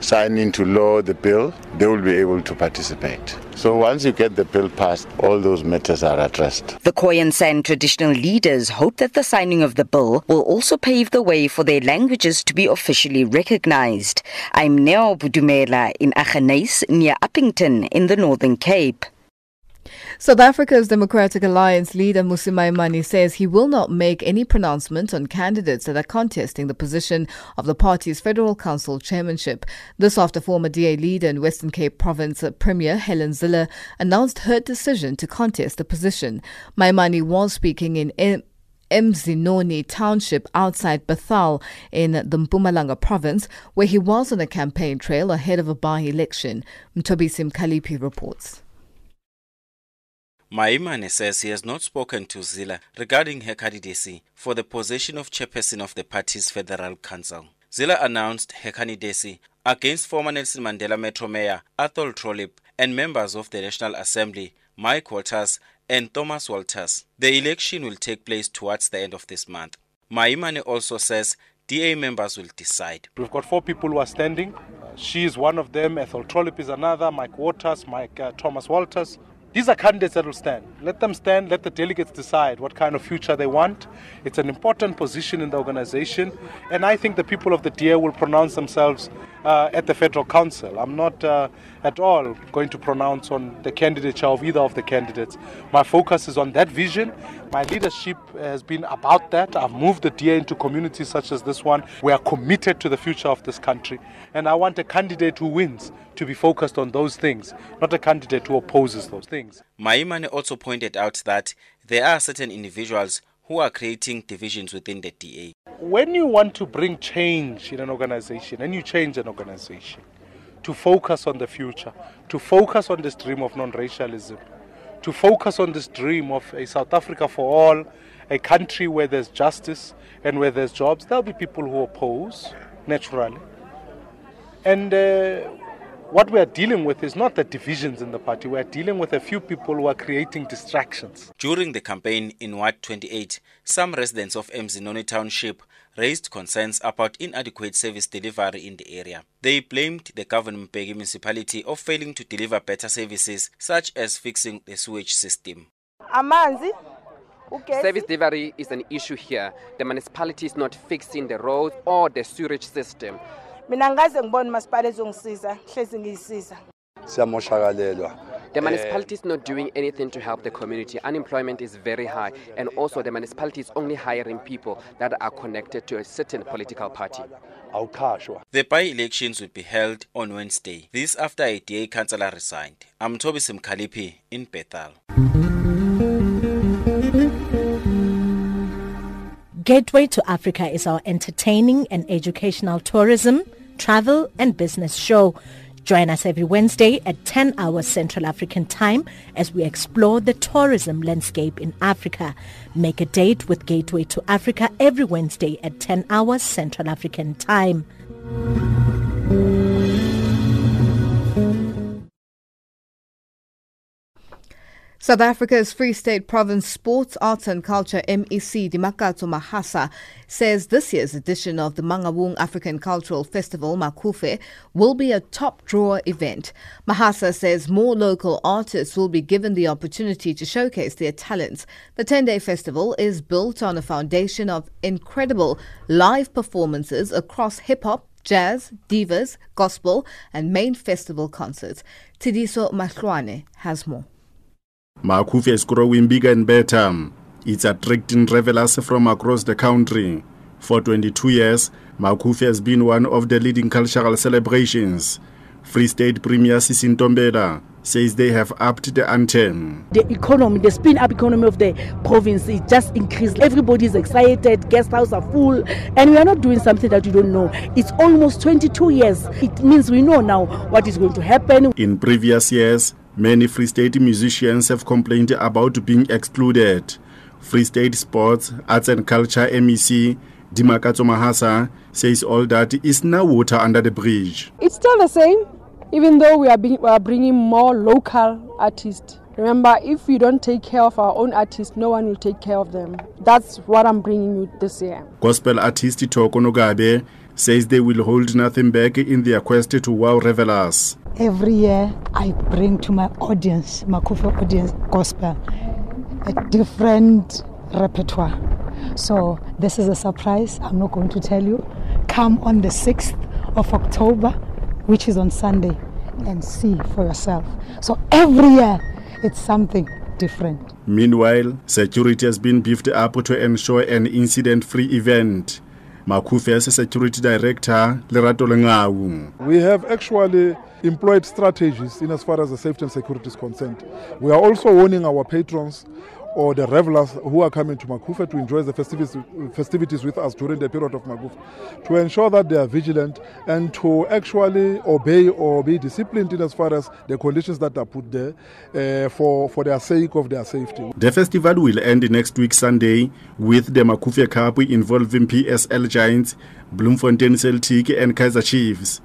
Speaker 34: sign into law the bill, they will be able to participate. So once you get the bill passed, all those matters are addressed.
Speaker 31: The Khoisan San traditional leaders hope that the signing of the bill will also pave the way for their languages to be officially recognized. I'm Neo Budumela in Aggeneys near Upington in the Northern Cape.
Speaker 2: South Africa's Democratic Alliance leader Mmusi Maimane says he will not make any pronouncement on candidates that are contesting the position of the party's Federal Council chairmanship. This after former DA leader in Western Cape Province Premier Helen Zille announced her decision to contest the position. Maimane was speaking in M- Emzinoni township outside Bethal in the Mpumalanga province, where he was on a campaign trail ahead of a by-election. Mtobisim Kalipi reports.
Speaker 35: Maimane says he has not spoken to Zille regarding her candidacy for the position of chairperson of the party's Federal Council. Zille announced her candidacy against former Nelson Mandela Metro Mayor Athol Trollip and members of the National Assembly Mike Waters and Thomas Walters. The election will take place towards the end of this month. Maimane also says DA members will decide.
Speaker 36: We've got four people who are standing. She is one of them. Athol Trollip is another. Mike Waters, Mike uh, Thomas Walters. These are candidates that will stand. Let them stand, let the delegates decide what kind of future they want. It's an important position in the organization, and I think the people of the DA will pronounce themselves uh, at the Federal Council. I'm not uh, at all going to pronounce on the candidature of either of the candidates. My focus is on that vision. My leadership has been about that. I've moved the DA into communities such as this one. We are committed to the future of this country, and I want a candidate who wins to be focused on those things, not a candidate who opposes those things.
Speaker 35: Maimane also pointed out that there are certain individuals who are creating divisions within the DA.
Speaker 36: When you want to bring change in an organization and you change an organization to focus on the future, to focus on this dream of non racialism, to focus on this dream of a South Africa for all, a country where there's justice and where there's jobs, there'll be people who oppose, naturally. And uh, what we are dealing with is not the divisions in the party. We are dealing with a few people who are creating distractions.
Speaker 35: During the campaign in Ward 28, some residents of Emzinoni Township raised concerns about inadequate service delivery in the area. They blamed the Govan Mbeki municipality of failing to deliver better services such as fixing the sewage system.
Speaker 37: Amanzi
Speaker 38: Service delivery is an issue here. The municipality is not fixing the roads or the sewage system.
Speaker 37: Mina ngaze ngibona umasipala ezongisiza hlezi ngiyisiza
Speaker 38: siyamoshakalelwa The eh, municipality is not doing anything to help the community. Unemployment is very high, and also the municipality is only hiring people that are connected to a certain political party.
Speaker 35: The by-elections will be held on Wednesday. This after a DA councillor resigned. I'm Toby Simkhalipi in Bethal.
Speaker 39: Gateway to Africa is our entertaining and educational tourism, travel and business show.
Speaker 38: Join us every Wednesday at 10 hours Central African Time as we explore the tourism landscape in Africa. Make a date with Gateway to Africa every Wednesday at 10 hours Central African Time.
Speaker 2: South Africa's Free State Province Sports, Arts and Culture MEC Dimakatso Mahasa says this year's edition of the Mangaung African Cultural Festival Macufe will be a top drawer event. Mahasa says more local artists will be given the opportunity to showcase their talents. The 10-day festival is built on a foundation of incredible live performances across hip-hop, jazz, divas, gospel and main festival concerts. Tidiso Mahlwane has more.
Speaker 40: Macufe is growing bigger and better. It's attracting revelers from across the country. For 22 years, Macufe has been one of the leading cultural celebrations. Free State Premier Sisi Ntombela says they have upped the anthem.
Speaker 41: The economy, the spin up economy of the province is just increased. Everybody is excited, guest houses are full, and we are not doing something that we don't know. It's almost 22 years. It means we know now what is going to happen.
Speaker 40: In previous years, Many Free State musicians have complained about being excluded. Free State Sports, Arts and Culture MEC Dimakatso Mahasa says all that is now water under the bridge.
Speaker 42: It's still the same, even though we are, being, we are bringing more local artists. Remember, if we don't take care of our own artists, no one will take care of them. That's what I'm bringing you this year.
Speaker 40: Gospel artist Toko Nogabe says they will hold nothing back in their quest to wow revelers.
Speaker 37: Every year, I bring to my audience, Macufe audience, gospel, a different repertoire. So this is a surprise. I'm not going to tell you. Come on the 6th of October, which is on Sunday, and see for yourself. So every year, it's something different.
Speaker 40: Meanwhile, security has been beefed up to ensure an incident-free event. Macufe's security director, Lerato Lengau.
Speaker 43: We have actually employed strategies in as far as the safety and security is concerned. We are also warning our patrons or the revelers who are coming to Macufe to enjoy the festivities, festivities with us during the period of Macufe, to ensure that they are vigilant and to actually obey or be disciplined in as far as the conditions that are put there uh, for, for their sake of their safety.
Speaker 40: The festival will end next week Sunday with the Macufe Cup involving PSL Giants, Bloemfontein Celtic and Kaiser Chiefs.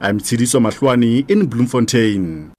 Speaker 40: I'm Tsidiso Mahlwani in Bloemfontein.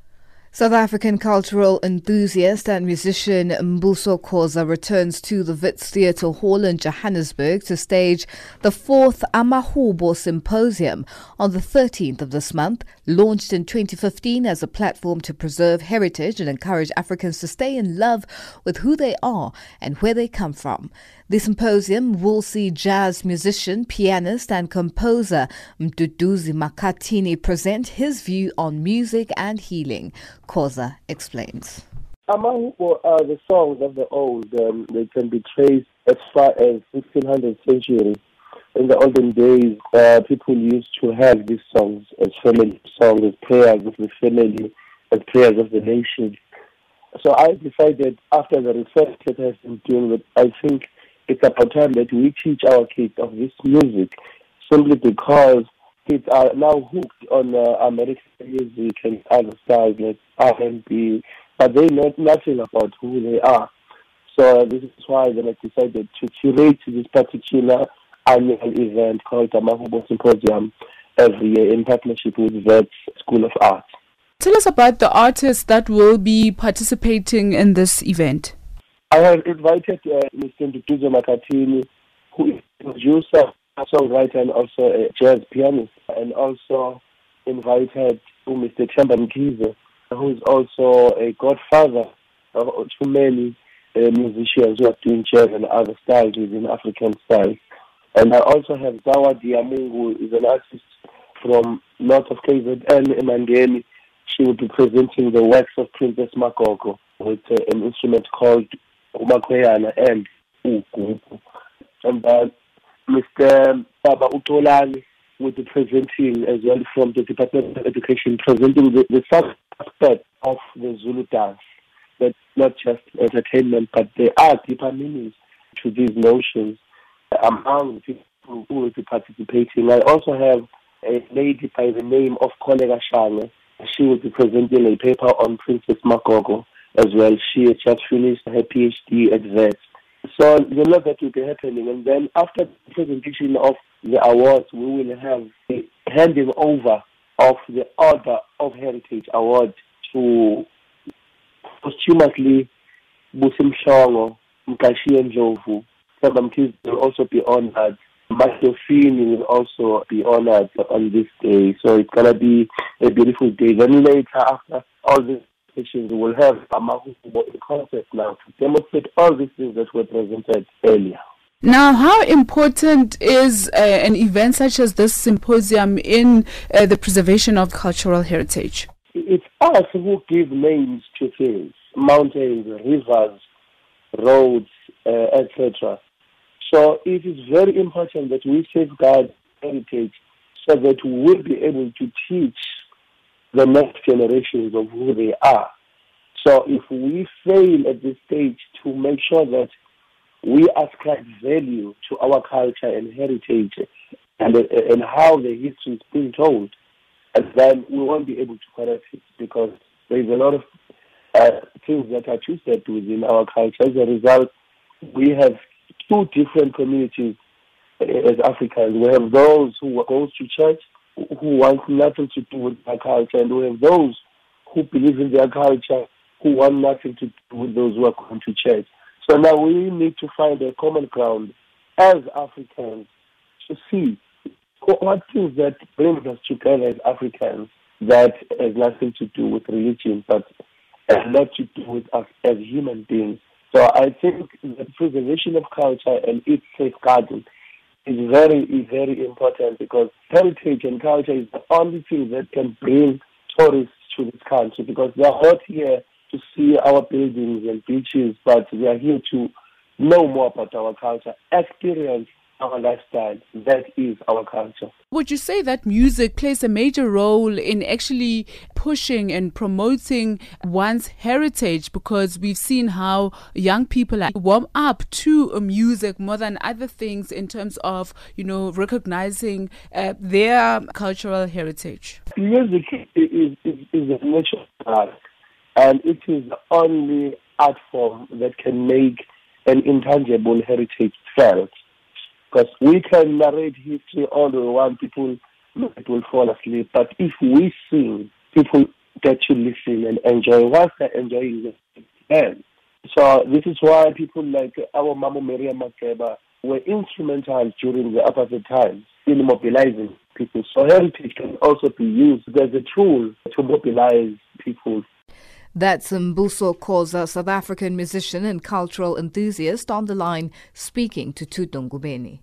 Speaker 2: South African cultural enthusiast and musician Mbuso Khoza returns to the Wits Theatre Hall in Johannesburg to stage the fourth Amahubo Symposium on the 13th of this month, launched in 2015 as a platform to preserve heritage and encourage Africans to stay in love with who they are and where they come from. The symposium will see jazz musician, pianist, and composer Nduduzo Makhathini present his view on music and healing. Khoza explains.
Speaker 44: Among are the songs of the old. Um, they can be traced as far as 1600th century. In the olden days, uh, people used to have these songs as family songs, as prayers of the family, as prayers of the nation. So I decided after the research that I've been doing that I think it's about time that we teach our kids of this music simply because kids are now hooked on uh, American music and other styles like R&B, but they know nothing about who they are. So uh, this is why then I decided to curate this particular annual event called the Mahubo Symposium every year in partnership with the School of Art.
Speaker 45: Tell us about the artists that will be participating in this event.
Speaker 44: I have invited uh, Mr. Nduduzo Makhathini, who is a producer, songwriter, and also a jazz pianist, and also invited Mr. Themba Mkhize, who is also a godfather of too many uh, musicians who are doing jazz and other styles within African styles. And I also have Zawa Diamungu, who is an artist from north of KZN, Emangeni. She will be presenting the works of Princess Magogo with uh, an instrument called umakhweyana and and uh, then Mr. Baba Utolani will be presenting as well from the Department of Education, presenting the, the aspect of the Zulu dance. That's not just entertainment, but there are deeper meanings to these notions among the people who will be participating. I also have a lady by the name of Kolega Shange, She will be presenting a paper on Princess Magogo as well. She has just finished her PhD at VET. So a lot that will be happening. And then after the presentation of the awards, we will have the handing over of the Order of Heritage Award to posthumously Busimhlongo, Mkashi Ndlovu. Themba Mkhize will also be honored. Masofini will also be honored on this day. So it's going to be a beautiful day. Then later, after all these sessions, we'll have a concert now to demonstrate all these things that were presented earlier.
Speaker 45: Now, how important is uh, an event such as this symposium in uh, the preservation of cultural heritage?
Speaker 44: It's us who give names to things mountains, rivers, roads, uh, etc. So it is very important that we safeguard heritage so that we will be able to teach the next generations of who they are. So if we fail at this stage to make sure that we ascribe value to our culture and heritage and, and how the history is being told, then we won't be able to correct it because there's a lot of uh, things that are twisted within our culture. As a result, we have two different communities as Africans. We have those who go to church who want nothing to do with their culture, and we have those who believe in their culture who want nothing to do with those who are going to church. So now we need to find a common ground as Africans to see what things that brings us together as Africans that has nothing to do with religion, but has a lot to do with us as human beings. So I think the preservation of culture and its safeguarding is very, is very important because heritage and culture is the only thing that can bring tourists to this country because they are not here to see our buildings and beaches, but we are here to know more about our culture, experience our lifestyle. That is our culture.
Speaker 45: Would you say that music plays a major role in actually pushing and promoting one's heritage? Because we've seen how young people warm up to music more than other things in terms of, you know, recognizing uh, their cultural heritage.
Speaker 44: Music is, is, is a natural art, and it is the only art form that can make an intangible heritage felt because we can narrate history all we want. People it will fall asleep. But if we sing, people get to listen and enjoy. Once they're enjoying it, so this is why people like our Mama Miriam Makeba were instrumental during the apartheid times in mobilizing people. So heritage can also be used as a tool to mobilize people.
Speaker 2: That's Mbuso Khoza, South African musician and cultural enthusiast, on the line speaking to Tudongubeni.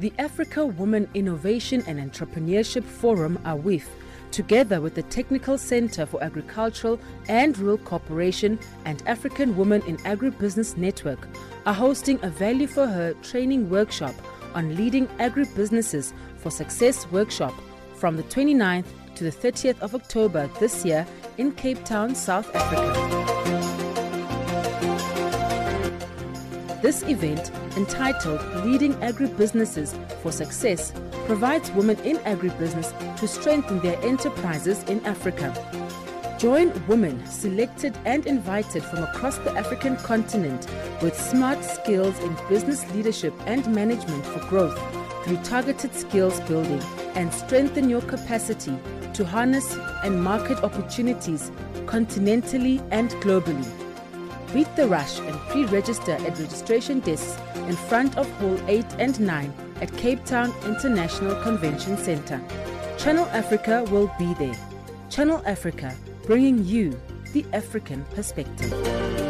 Speaker 14: The Africa Women Innovation and Entrepreneurship Forum, AWIF, together with the Technical Center for Agricultural and Rural Cooperation and African Women in Agribusiness Network, are hosting a Value for Her training workshop on leading agribusinesses for success workshop from the 29th to the 30th of October this year in Cape Town, South Africa. This event, entitled Leading Agribusinesses for Success, provides women in agribusiness to strengthen their enterprises in Africa. Join women selected and invited from across the African continent with smart skills in business leadership and management for growth through targeted skills building and strengthen your capacity to harness and market opportunities continentally and globally. Beat the rush and pre register at registration desks in front of Hall 8 and 9 at Cape Town International Convention Center. Channel Africa will be there. Channel Africa, bringing you the African perspective.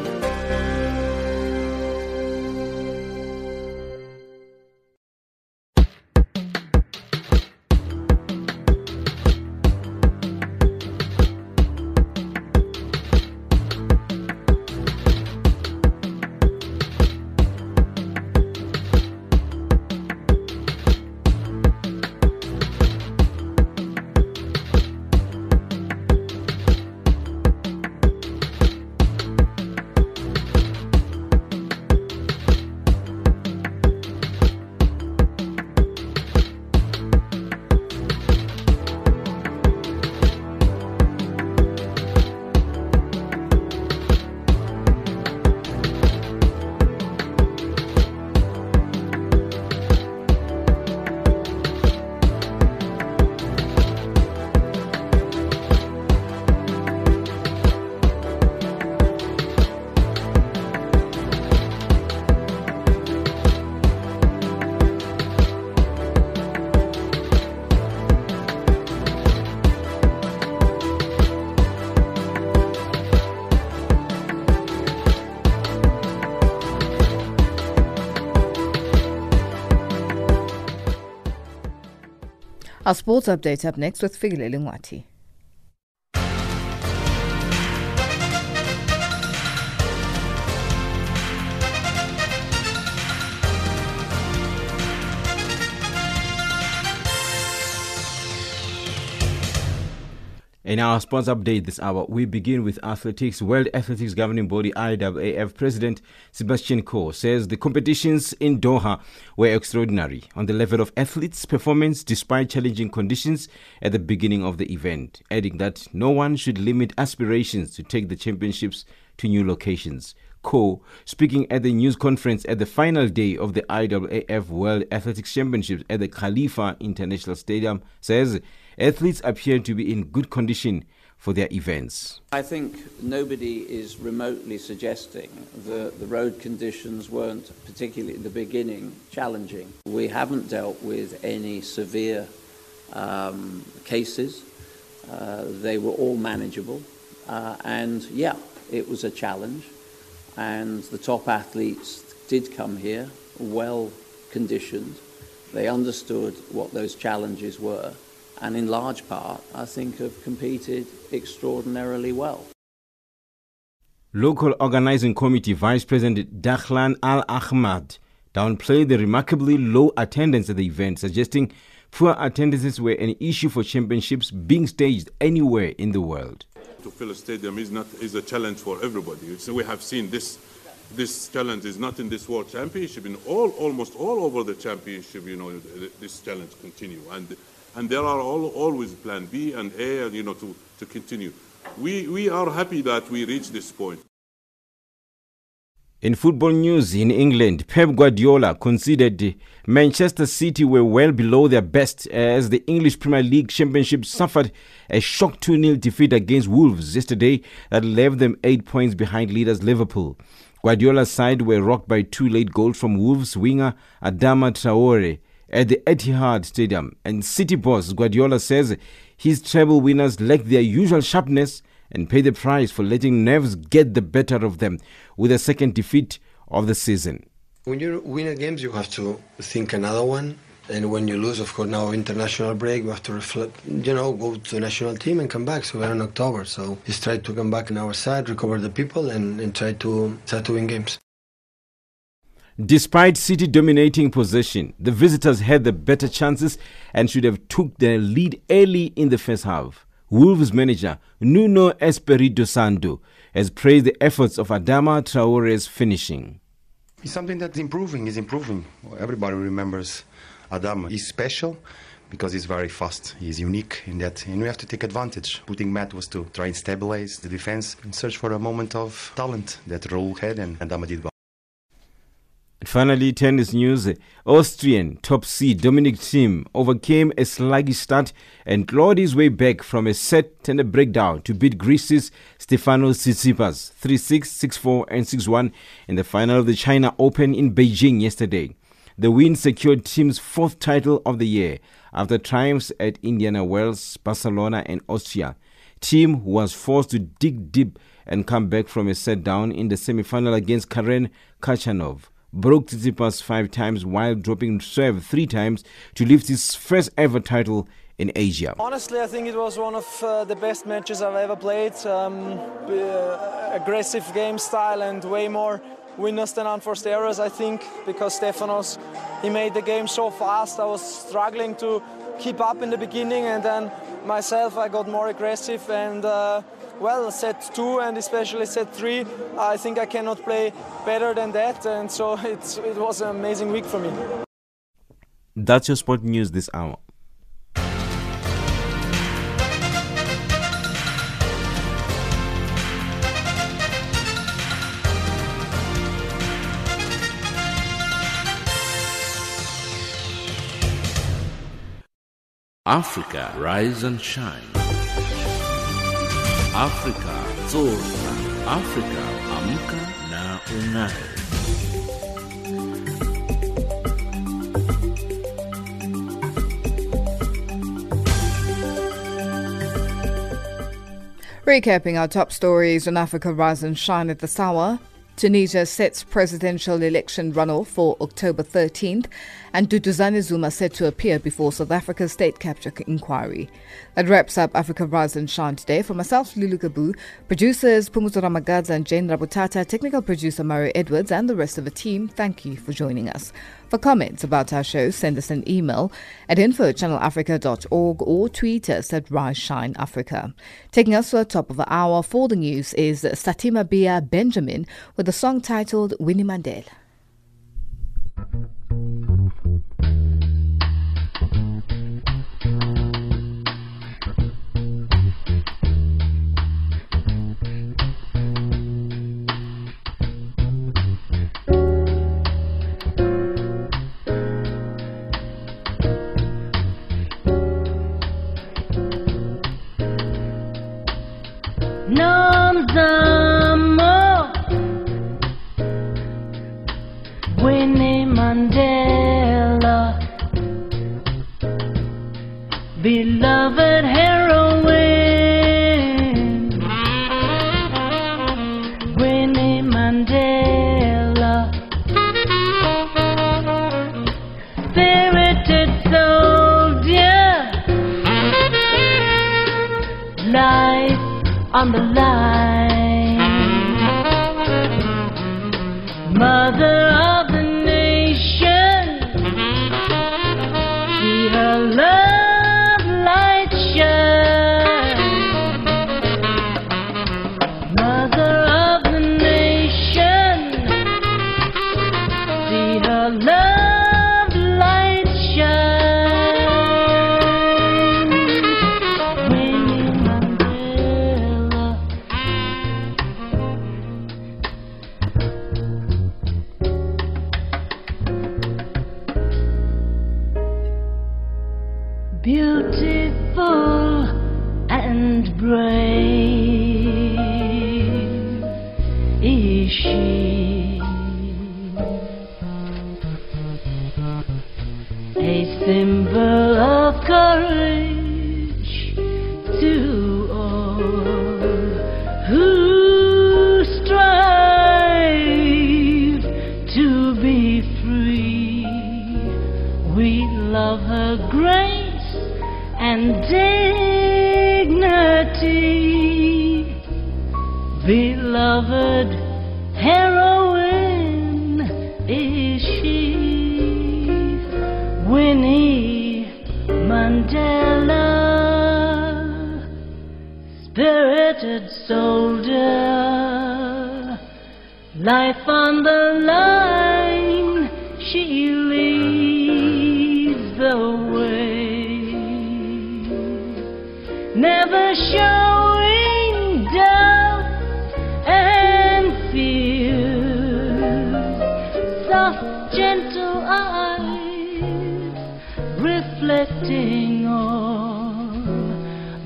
Speaker 2: Our sports update up next with Figile Lingwati.
Speaker 35: In our sports update this hour, we begin with athletics. World Athletics Governing Body IAAF President Sebastian Coe says the competitions in Doha were extraordinary on the level of athletes' performance despite challenging conditions at the beginning of the event, adding that no one should limit aspirations to take the championships to new locations. Coe, speaking at the news conference at the final day of the IAAF World Athletics Championships at the Khalifa International Stadium, says athletes appear to be in good condition for their events.
Speaker 46: I think nobody is remotely suggesting that the road conditions weren't, particularly in the beginning, challenging. We haven't dealt with any severe um, cases. Uh, they were all manageable. Uh, and yeah, it was a challenge. And the top athletes did come here well conditioned. They understood what those challenges were and in large part, I think, have competed extraordinarily well.
Speaker 35: Local Organizing Committee Vice President Dahlan Al Hamad downplayed the remarkably low attendance at the event, suggesting poor attendances were an issue for championships being staged anywhere in the world.
Speaker 47: To fill a stadium is not is a challenge for everybody. So we have seen this this challenge is not in this world championship in all almost all over the championship you know this challenge continue and and there are all, always plan B and A, you know, to, to continue. We, we are happy that we reached this point.
Speaker 35: In football news in England, Pep Guardiola considered Manchester City were well below their best as the English Premier League Championship suffered a shock 2 0 defeat against Wolves yesterday that left them eight points behind leaders Liverpool. Guardiola's side were rocked by two late goals from Wolves winger Adama Traore at the Etihad Stadium. And City boss Guardiola says his treble winners lack their usual sharpness and pay the price for letting nerves get the better of them with a second defeat of the season.
Speaker 48: When you win a game, you have to think another one. And when you lose, of course, now international break, we have to reflect, you know, go to the national team and come back. So we're in October. So just try to come back on our side, recover the people, and, and try to try to win games.
Speaker 35: Despite City dominating possession, the visitors had the better chances and should have took their lead early in the first half. Wolves manager Nuno Espirito Santo has praised the efforts of Adama Traore's finishing.
Speaker 49: It's something that's improving, is improving. Everybody remembers Adama. He's special because he's very fast. He's unique in that, and we have to take advantage. Putting Matt was to try and stabilize the defense and search for a moment of talent that Raul had, and Adama did well.
Speaker 35: And finally, tennis news. Austrian top seed Dominic Thiem overcame a sluggish start and clawed his way back from a set and a breakdown to beat Greece's Stefanos Tsitsipas 3-6, 6-4 and 6-1 in the final of the China Open in Beijing yesterday. The win secured Thiem's fourth title of the year after triumphs at Indian Wells, Barcelona and Austria. Thiem was forced to dig deep and come back from a set down in the semi-final against Karen Khachanov broke Tsitsipas five times while dropping serve three times to lift his first ever title in Asia.
Speaker 50: Honestly, I think it was one of uh, the best matches I've ever played. Um, uh, aggressive game style and way more winners than unforced errors, I think, because Stefanos, he made the game so fast. I was struggling to keep up in the beginning and then myself, I got more aggressive and uh, well, set two and especially set three, I think I cannot play better than that, and so it's, it was an amazing week for me.
Speaker 35: That's your sport news this hour.
Speaker 27: Africa, rise and shine. Afrika zorka, Afrika amka na ung'are.
Speaker 2: Recapping our top stories on Africa Rise and Shine at this hour. Tunisia sets presidential election runoff for October 13th, and Duduzane Zuma set to appear before South Africa's state capture inquiry. That wraps up Africa Rise and Shine today. For myself, Lulu Kabu, producers Pumuzo Ramagadza and Jane Rabutata, technical producer Mario Edwards, and the rest of the team, thank you for joining us. For comments about our show, send us an email at info at channelafrica.org or tweet us at Rise Shine Africa. Taking us to the top of the hour for the news is Sathima Bea Benjamin with a song titled Winnie Mandela.
Speaker 51: Winnie Mandela. Beloved heroine. Winnie Mandela. Spirited soldier. Life on the line. Mother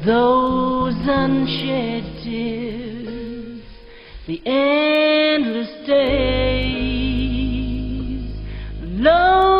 Speaker 51: those unshed tears. The endless days, lonely